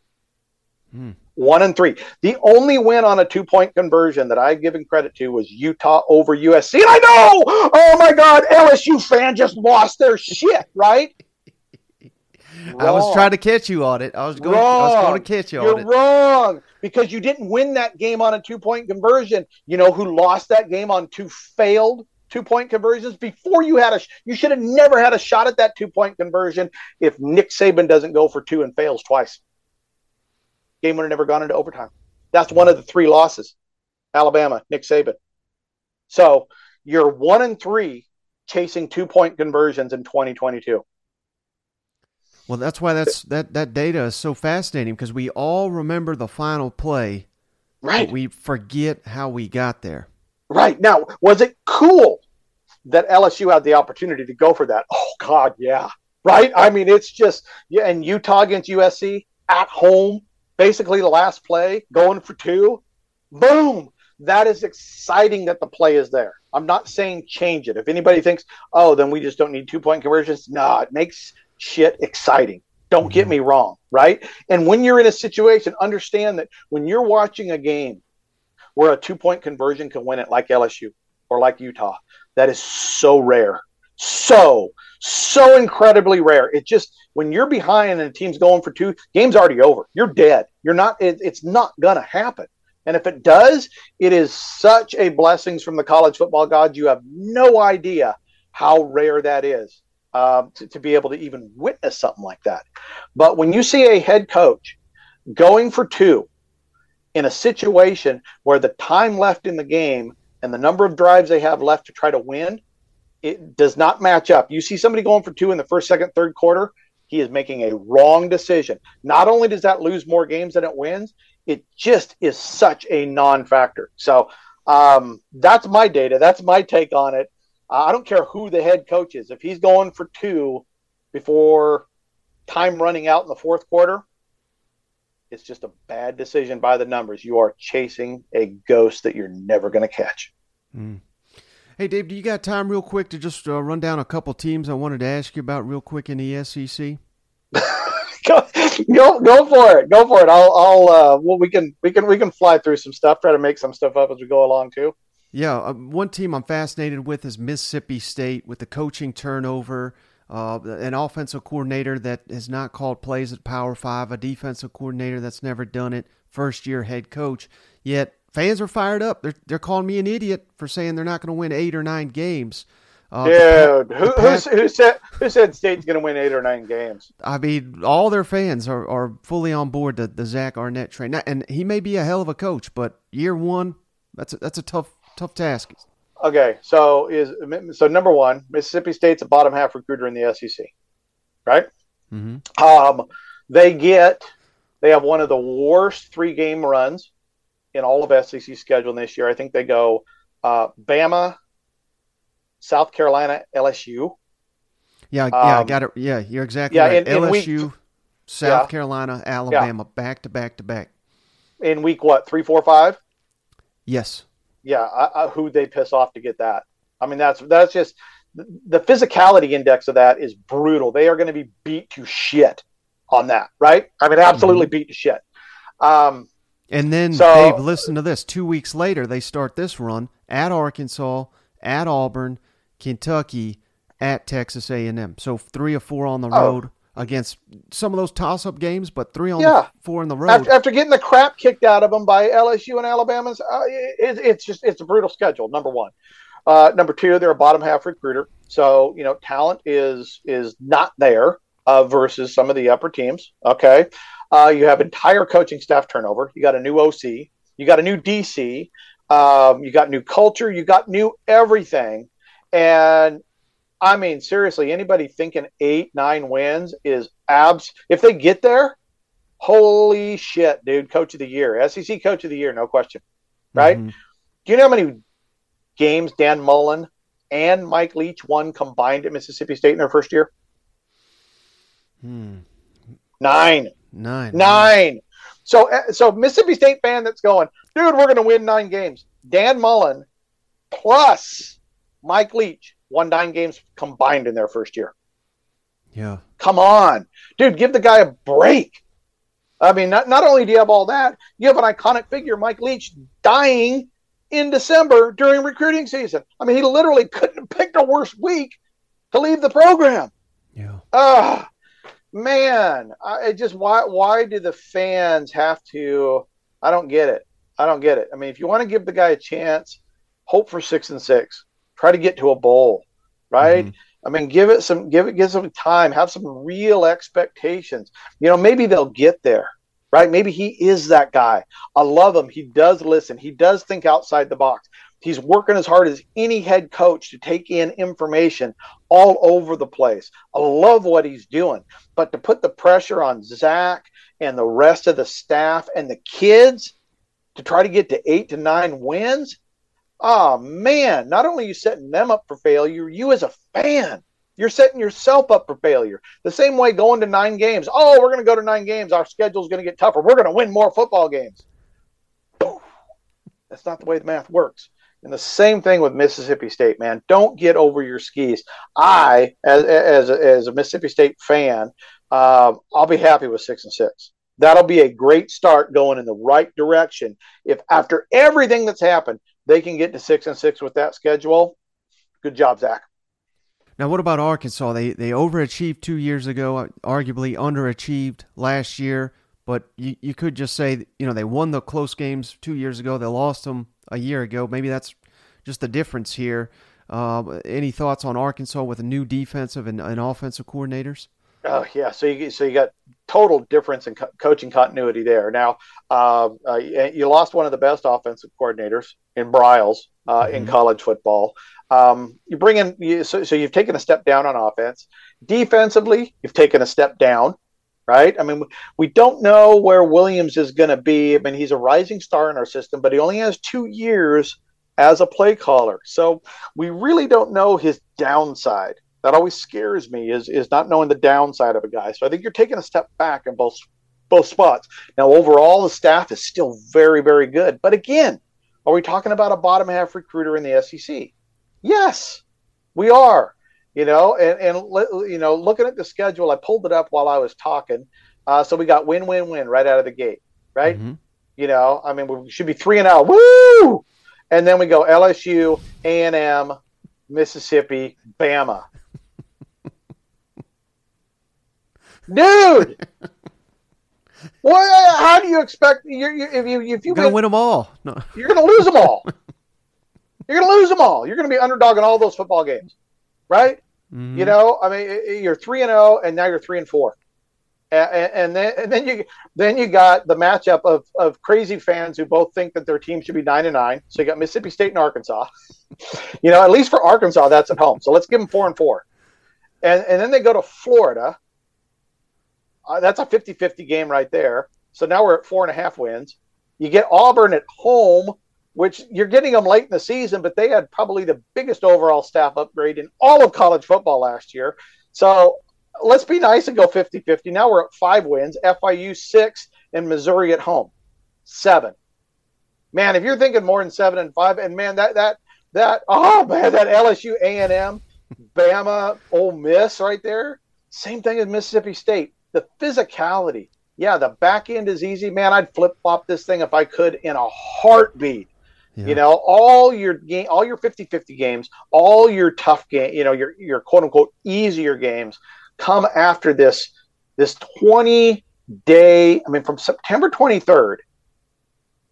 Hmm. One and three. The only win on a two point conversion that I've given credit to was Utah over USC. And I know, oh my God, LSU fan just lost their shit, right? I was trying to catch you on it. I was going. I was going to catch you You're on it. wrong because you didn't win that game on a two point conversion. You know who lost that game on two failed two point conversions before you had a you should have never had a shot at that two point conversion if Nick Saban doesn't go for two and fails twice. Game would have never gone into overtime. That's one of the three losses. Alabama, Nick Saban. So you're one and three chasing two point conversions in 2022. Well, that's why that's that that data is so fascinating because we all remember the final play, Right. we forget how we got there. Right. Now, was it cool that LSU had the opportunity to go for that? Oh, God, yeah. Right? I mean, it's just, yeah, and Utah against USC at home, basically the last play, going for two. Boom. that is exciting that the play is there. I'm not saying change it. If anybody thinks, oh, then we just don't need two point conversions, no, it makes shit exciting. Don't get mm-hmm. me wrong, right? And when you're in a situation, understand that when you're watching a game where a two point conversion can win it, like LSU or like Utah, that is so rare. So, so incredibly rare. It just, when you're behind and the team's going for two, game's already over. You're dead. You're not, it, it's not going to happen. And if it does, it is such a blessings from the college football gods. You have no idea how rare that is uh, to, to be able to even witness something like that. But when you see a head coach going for two in a situation where the time left in the game and the number of drives they have left to try to win, it does not match up. You see somebody going for two in the first, second, third quarter, he is making a wrong decision. Not only does that lose more games than it wins, it just is such a non-factor. So um, that's my data. That's my take on it. Uh, I don't care who the head coach is. If he's going for two before time running out in the fourth quarter, it's just a bad decision by the numbers. You are chasing a ghost that you're never going to catch. Mm. Hey, Dave, do you got time real quick to just uh, run down a couple teams I wanted to ask you about real quick in the SEC? go, go, go for it. Go for it. I'll, I'll, uh, well, we can, we can, we can fly through some stuff, try to make some stuff up as we go along too. Yeah. Uh, one team I'm fascinated with is Mississippi State with the coaching turnover, uh, an offensive coordinator that has not called plays at Power Five, a defensive coordinator that's never done it, first year head coach. Yet fans are fired up. They're, they're calling me an idiot for saying they're not going to win eight or nine games. Uh, Dude, who, who, who, said who said State's going to win eight or nine games? I mean, all their fans are, are fully on board the, the Zach Arnett train, and he may be a hell of a coach, but year one, that's a, that's a tough tough task. Okay, so is so number one, Mississippi State's a bottom half recruiter in the SEC, right? Mm-hmm. Um, they get they have one of the worst three game runs in all of SEC schedule this year. I think they go uh, Bama, South Carolina, LSU. Yeah, yeah, um, I got it. Yeah, you're exactly yeah, right. LSU, week, South yeah. Carolina, Alabama, yeah. back to back to back. In week what? Three, four, five. Yes. Yeah, I, I, who they piss off to get that? I mean, that's that's just the physicality index of that is brutal. They are going to be beat to shit on that, right? I mean, absolutely mm-hmm. beat to shit. Um, and then, so, Dave, listen to this. Two weeks later, they start this run at Arkansas, at Auburn, Kentucky, at Texas A&M. So three or four on the oh. road oh. Against some of those toss-up games, but three on yeah. the, four in the road. After, after, getting the crap kicked out of them by LSU and Alabama's, uh, it, it's just it's a brutal schedule. Number one. Uh, number two, they're a bottom half recruiter, so you know talent is is not there uh, versus some of the upper teams. Okay, uh, you have entire coaching staff turnover. You got a new OC. You got a new DC. Um, you got new culture. You got new everything. And I mean, seriously, anybody thinking eight, nine wins is abs. If they get there, holy shit, dude, coach of the year, SEC coach of the year, no question. Right? Mm-hmm. Do you know how many games Dan Mullen and Mike Leach won combined at Mississippi State in their first year? Hmm. Nine. Nine. Nine. So, eh, so Mississippi State fan that's going, dude, we're going to win nine games. Dan Mullen plus Mike Leach won nine games combined in their first year. Yeah. Come on. Dude, give the guy a break. I mean, not, not only do you have all that, you have an iconic figure, Mike Leach, dying in December during recruiting season. I mean, he literally couldn't have picked a worse week to leave the program. Yeah. Ah, man, I just why why do the fans have to? I don't get it. I don't get it. I mean, if you want to give the guy a chance, hope for six and six try to get to a bowl, right? Mm-hmm. I mean, give it some, give it, give some time, have some real expectations. You know, maybe they'll get there, right? Maybe he is that guy. I love him. He does listen. He does think outside the box. He's working as hard as any head coach to take in information all over the place. I love what he's doing. But to put the pressure on Zach and the rest of the staff and the kids to try to get to eight to nine wins, oh man, not only you setting them up for failure, you as a fan, you're setting yourself up for failure. The same way going to nine games. Oh, we're going to go to nine games. Our schedule's going to get tougher. We're going to win more football games. That's not the way the math works. And the same thing with Mississippi State, man. Don't get over your skis. I, as as a, as a Mississippi State fan, uh, I'll be happy with six and six. That'll be a great start going in the right direction. If after everything that's happened, they can get to six and six with that schedule, good job, Zach. Now, what about Arkansas? They they overachieved two years ago, arguably underachieved last year. But you, you could just say, you know, they won the close games two years ago. They lost them a year ago. Maybe that's just the difference here. Uh, any thoughts on Arkansas with a new defensive and, and offensive coordinators? Oh yeah, so you so you got total difference in co- coaching continuity there. Now, uh, uh, you lost one of the best offensive coordinators in Briles uh, mm-hmm. in college football. Um, you bring in you, so, so you've taken a step down on offense. Defensively, you've taken a step down right? I mean, we don't know where Williams is going to be. I mean, he's a rising star in our system, but he only has two years as a play caller. So we really don't know his downside. That always scares me is is not knowing the downside of a guy. So I think you're taking a step back in both both spots. Now overall the staff is still very very good. But again, are we talking about a bottom half recruiter in the SEC? Yes, we are. You know, and and you know, looking at the schedule, I pulled it up while I was talking. Uh, so we got win win win right out of the gate, right? Mm-hmm. You know, I mean, we should be three and out. Woo! And then we go LSU, A and M, Mississippi, Bama. Dude, well, how do you expect you, you, if you if you gonna win them all? No. You're gonna lose them all. you're gonna lose them all. You're gonna be underdog in all those football games, right? Mm-hmm. You know, I mean, you're three and zero, oh, and now you're three and four, and, and, then and then you then you got the matchup of of crazy fans who both think that their team should be nine and nine. So you got Mississippi State and Arkansas. you know, at least for Arkansas, that's at home. So let's give them four and four, and and then they go to Florida. Uh, that's a 50-50 game right there. So now we're at four and a half wins. You get Auburn at home which you're getting them late in the season, but they had probably the biggest overall staff upgrade in all of college football last year. So let's be nice and go 50 50. Now we're at five wins, FIU six, and Missouri at home seven. Man, if you're thinking more than seven and five, and man, that, that, that, oh man, that LSU A&M, Bama, Ole Miss right there. Same thing as Mississippi State. The physicality. Yeah, the back end is easy. Man, I'd flip flop this thing if I could in a heartbeat. Yeah. You know, all your game, all your 50-50 games, all your tough game, you know, your your quote unquote easier games come after this this 20 day, I mean from September 23rd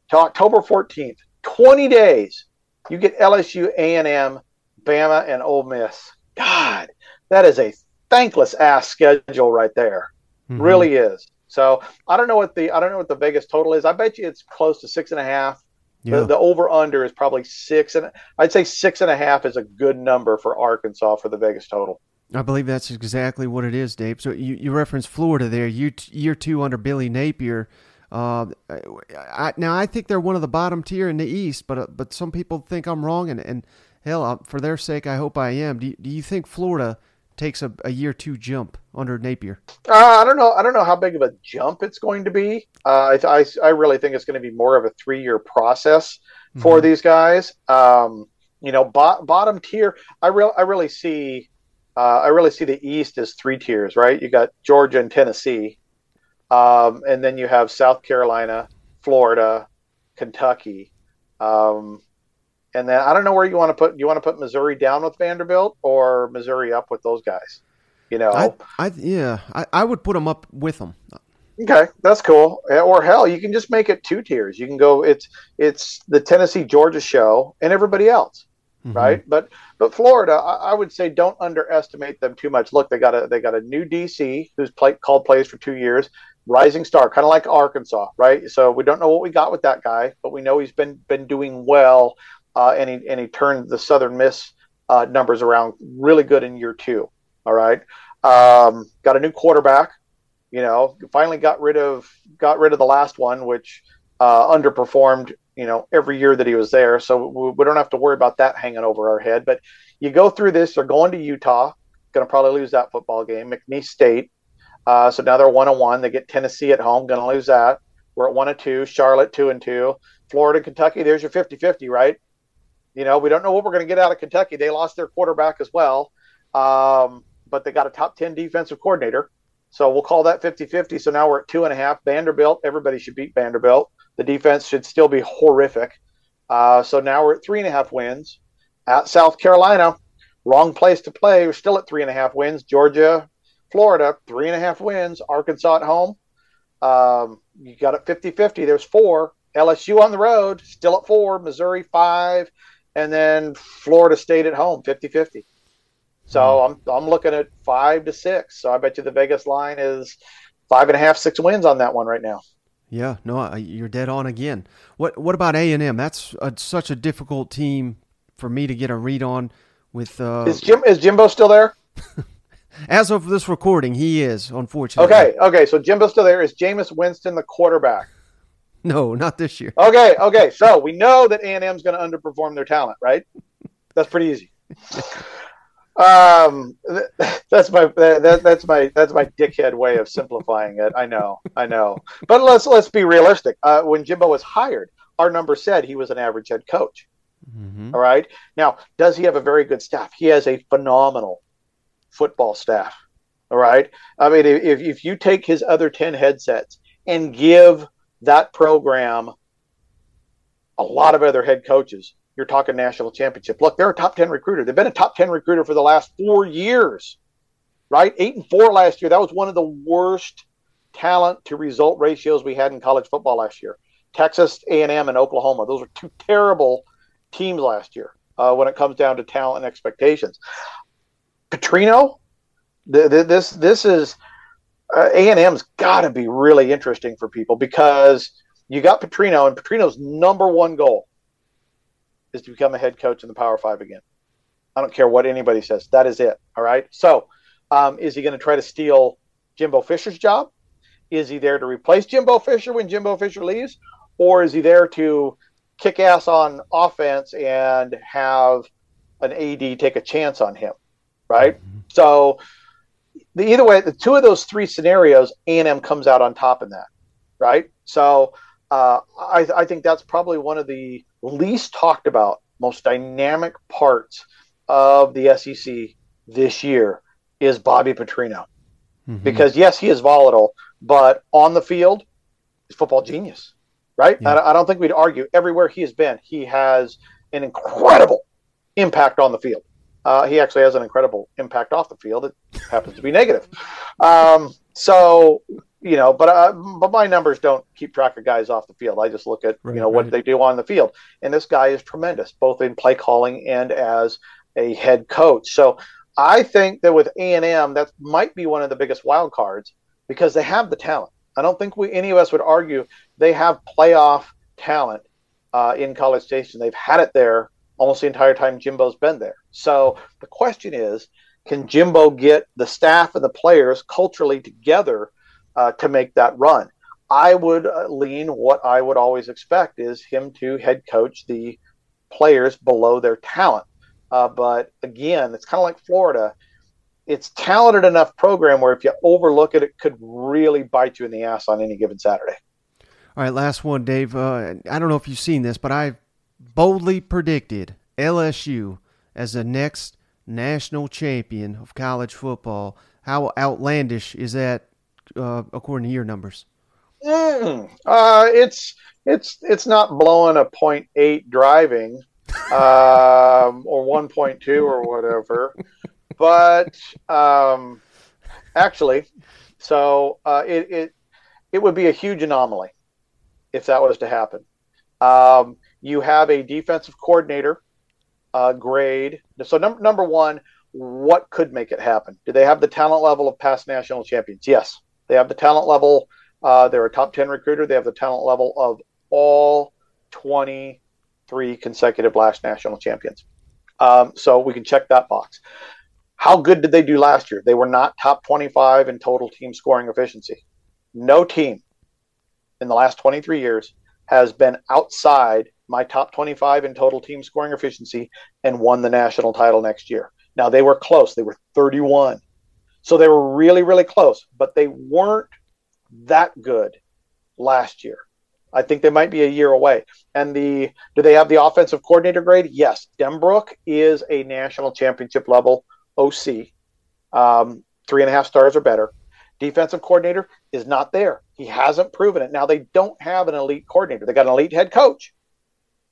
to October 14th, 20 days. You get LSU, A&M, Bama and Ole Miss. God, that is a thankless ass schedule right there. Mm-hmm. Really is. So I don't know what the I don't know what the Vegas total is. I bet you it's close to six and a half. Yeah. The, the over under is probably six, and I'd say six and a half is a good number for Arkansas for the Vegas total. I believe that's exactly what it is, Dave. So you, you referenced Florida there, You, year two under Billy Napier. Uh, I, now I think they're one of the bottom tier in the East, but uh, but some people think I'm wrong, and and hell, uh, for their sake, I hope I am. Do you, do you think Florida takes a, a year two jump under Napier? Uh, I don't know. I don't know how big of a jump it's going to be. Uh, I, I, I really think it's going to be more of a three year process for mm-hmm. these guys. Um, you know, bo- bottom tier. I real I really see. Uh, I really see the East as three tiers, right? You got Georgia and Tennessee, um, and then you have South Carolina, Florida, Kentucky. Um, and then I don't know where you want to put. You want to put Missouri down with Vanderbilt or Missouri up with those guys? You know, I, I yeah, I, I would put them up with them. Okay, that's cool. Or hell, you can just make it two tiers. You can go. It's it's the Tennessee Georgia show and everybody else, mm-hmm. right? But but Florida, I, I, would say don't underestimate them too much. Look, they got a they got a new DC who's played called plays for two years, rising star, kind of like Arkansas, right? So we don't know what we got with that guy, but we know he's been been doing well uh, and he and he turned the Southern Miss uh, numbers around really good in year two. All right, um, got a new quarterback. You know, finally got rid of got rid of the last one, which uh, underperformed. You know, every year that he was there, so we, we don't have to worry about that hanging over our head. But you go through this. They're going to Utah. Going to probably lose that football game. McNeese State. Uh, so now they're one and one. They get Tennessee at home. Going to lose that. We're at one and two. Charlotte two and two. Florida, Kentucky, there's your 50 50, right? You know, we don't know what we're going to get out of Kentucky. They lost their quarterback as well, um, but they got a top 10 defensive coordinator. So we'll call that 50 50. So now we're at two and a half. Vanderbilt, everybody should beat Vanderbilt. The defense should still be horrific. Uh, so now we're at three and a half wins. At South Carolina, wrong place to play. We're still at three and a half wins. Georgia, Florida, three and a half wins. Arkansas at home. Um, you got it 50 50. There's four. LSU on the road, still at four. Missouri, five. And then Florida State at home, 50 50. So mm-hmm. I'm, I'm looking at five to six. So I bet you the Vegas line is five and a half, six wins on that one right now. Yeah, no, you're dead on again. What what about A and M? That's a, such a difficult team for me to get a read on. With uh, is Jim is Jimbo still there? As of this recording, he is unfortunately. Okay, okay. So Jimbo's still there. Is Jameis Winston the quarterback? No, not this year. Okay, okay. So we know that A and M is going to underperform their talent, right? That's pretty easy. Um, that's my that, that's my that's my dickhead way of simplifying it. I know, I know. But let's let's be realistic. Uh, when Jimbo was hired, our number said he was an average head coach. Mm-hmm. All right. Now, does he have a very good staff? He has a phenomenal football staff. All right. I mean, if if you take his other ten headsets and give that program a lot of other head coaches, you're talking national championship. Look, they're a top 10 recruiter. They've been a top 10 recruiter for the last four years, right? Eight and four last year. That was one of the worst talent to result ratios we had in college football last year. Texas A&M and Oklahoma. Those were two terrible teams last year uh, when it comes down to talent and expectations. Petrino, this this is uh, A&M's got to be really interesting for people because you got Petrino and Petrino's number one goal is to become a head coach in the Power Five again. I don't care what anybody says. That is it. All right. So, um, is he going to try to steal Jimbo Fisher's job? Is he there to replace Jimbo Fisher when Jimbo Fisher leaves, or is he there to kick ass on offense and have an AD take a chance on him? Right. Mm-hmm. So, the, either way, the two of those three scenarios, A and M comes out on top in that. Right. So, uh, I, I think that's probably one of the least talked about, most dynamic parts of the SEC this year is Bobby Petrino. Mm-hmm. Because yes, he is volatile, but on the field, he's football genius, right? Yeah. I, I don't think we'd argue. Everywhere he has been, he has an incredible impact on the field. Uh, he actually has an incredible impact off the field. It happens to be negative. Um, so you know, but uh, but my numbers don't keep track of guys off the field. I just look at right, you know what they do on the field, and this guy is tremendous, both in play calling and as a head coach. So I think that with A and M, that might be one of the biggest wild cards because they have the talent. I don't think we any of us would argue they have playoff talent uh, in College Station. They've had it there almost the entire time Jimbo's been there. So the question is, can Jimbo get the staff and the players culturally together? uh, to make that run. I would uh, lean what I would always expect is him to head coach the players below their talent. Uh, but again, it's kind of like Florida. It's talented enough program where if you overlook it, it could really bite you in the ass on any given Saturday. All right, last one, Dave. Uh, I don't know if you've seen this, but I boldly predicted LSU as the next national champion of college football. How outlandish is that uh, according to your numbers? Mm, uh, it's it's it's not blowing a point eight driving um, or one point two or whatever, but um, actually, so uh, it, it it would be a huge anomaly if that was to happen. Um, you have a defensive coordinator uh, grade. So number number one, what could make it happen? Do they have the talent level of past national champions? Yes. They have the talent level. Uh, they're a top 10 recruiter. They have the talent level of all 23 consecutive last national champions. Um, so we can check that box. How good did they do last year? They were not top 25 in total team scoring efficiency. No team in the last 23 years has been outside my top 25 in total team scoring efficiency and won the national title next year. Now they were close. They were 31 so they were really, really close, but they weren't that good last year. I think they might be a year away. And the do they have the offensive coordinator grade? Yes. Denbrock is a national championship level OC, um, three and a half stars or better. Defensive coordinator is not there. He hasn't proven it. Now they don't have an elite coordinator. They got an elite head coach.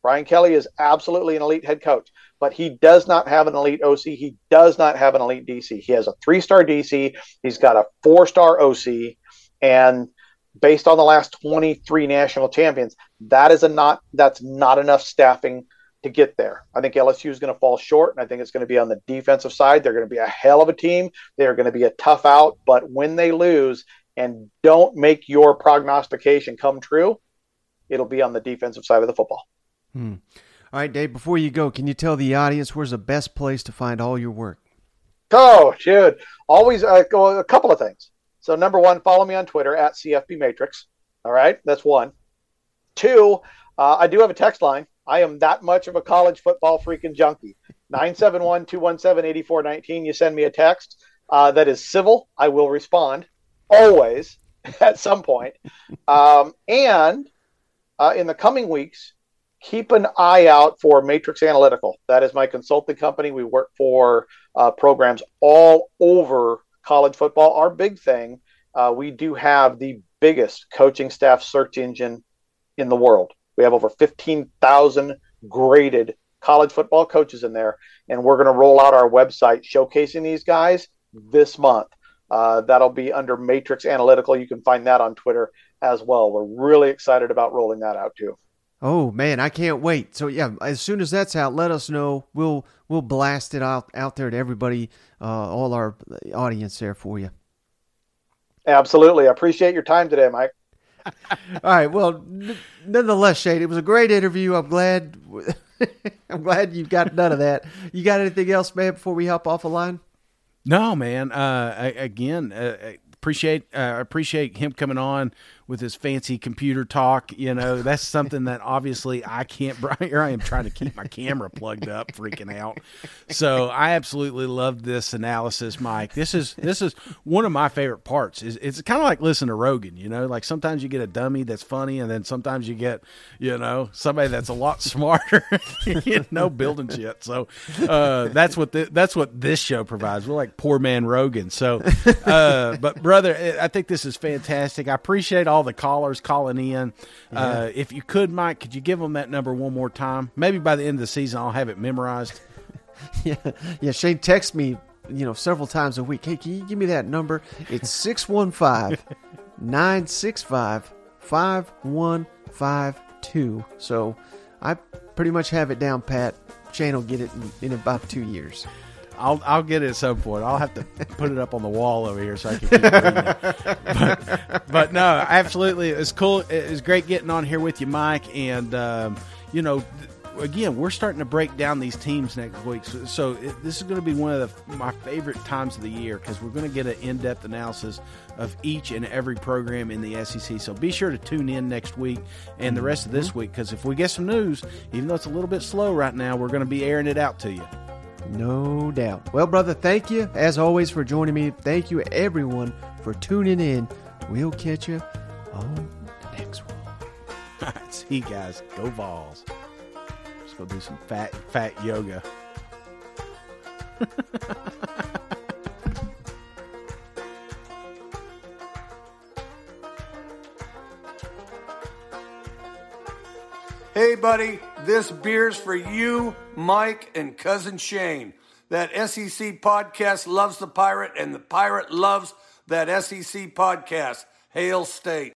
Brian Kelly is absolutely an elite head coach, but he does not have an elite OC. He does not have an elite DC. He has a three star DC. He's got a four star OC, and based on the last 23 national champions, that is a not that's not enough staffing to get there. I think LSU is going to fall short, and I think it's going to be on the defensive side. They're going to be a hell of a team. They're going to be a tough out, but when they lose and don't make your prognostication come true, it'll be on the defensive side of the football. Hmm. All right, Dave, before you go, can you tell the audience where's the best place to find all your work? Oh, dude. Always uh, a couple of things. So, number one, follow me on Twitter at CFB Matrix. All right, that's one. Two, uh, I do have a text line. I am that much of a college football freaking junkie. 971 217 8419. You send me a text uh, that is civil. I will respond always at some point. Um, and uh, in the coming weeks, keep an eye out for Matrix Analytical. That is my consulting company. We work for uh, programs all over college football. Our big thing, uh, we do have the biggest coaching staff search engine in the world. We have over 15,000 graded college football coaches in there, and we're going to roll out our website showcasing these guys this month. Uh, that'll be under Matrix Analytical. You can find that on Twitter as well. We're really excited about rolling that out too. Oh man, I can't wait. So yeah, as soon as that's out, let us know. We'll we'll blast it out out there to everybody, uh, all our audience there for you. Absolutely, I appreciate your time today, Mike. All right. Well, n- nonetheless, Shane, it was a great interview. I'm glad. I'm glad you got none of that. You got anything else, man? Before we hop off the line. No, man. Uh, I, again, uh, appreciate uh, appreciate him coming on with his fancy computer talk. You know, that's something that obviously I can't. Here I am trying to keep my camera plugged up, freaking out. So I absolutely love this analysis, Mike. This is this is one of my favorite parts. Is it's kind of like listening to Rogan. You know, like sometimes you get a dummy that's funny, and then sometimes you get you know somebody that's a lot smarter. you know, building shit. So uh, that's what the, that's what this show provides. We're like poor man Rogan. So, uh, but brother, I think this is fantastic. I appreciate all the callers calling in. Yeah. Uh, if you could, Mike, could you give them that number one more time? Maybe by the end of the season, I'll have it memorized. yeah, yeah. Shane texts me, you know, several times a week. Hey, can you give me that number? It's 615 965 5152. So I pretty much have it down, Pat. Shane will get it in, in about two years. I'll I'll get it at some point. I'll have to put it up on the wall over here so I can keep it. But, but no, absolutely, it's cool. It's great getting on here with you, Mike. And um, you know, again, we're starting to break down these teams next week. So, so it, this is going to be one of the, my favorite times of the year because we're going to get an in depth analysis of each and every program in the SEC. So be sure to tune in next week and the rest of this week because if we get some news, even though it's a little bit slow right now, we're going to be airing it out to you. No doubt. Well, brother, thank you as always for joining me. Thank you, everyone, for tuning in. We'll catch you on the next one. All right, see you guys. Go balls. Let's go do some fat fat yoga. Hey, buddy, this beer's for you, Mike, and cousin Shane. That SEC podcast loves the pirate, and the pirate loves that SEC podcast. Hail State.